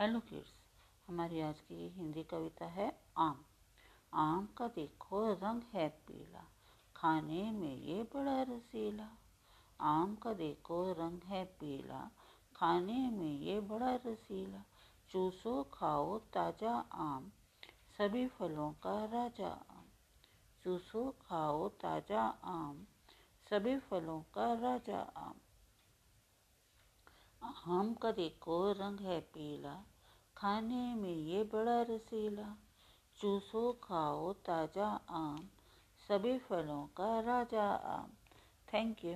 Hello kids हमारी आज की हिंदी कविता है आम। आम का देखो रंग है पीला, खाने में ये बड़ा रसीला। आम का देखो रंग है पीला, खाने में ये बड़ा रसीला। चूसो, खाओ ताज़ा आम, सभी फलों का राजा आम। चूसो, खाओ ताज़ा आम, सभी फलों का राजा आम। आम का देखो रंग है पीला, खाने में ये बड़ा रसीला। चूसो खाओ ताज़ा आम, सभी फलों का राजा आम। Thank you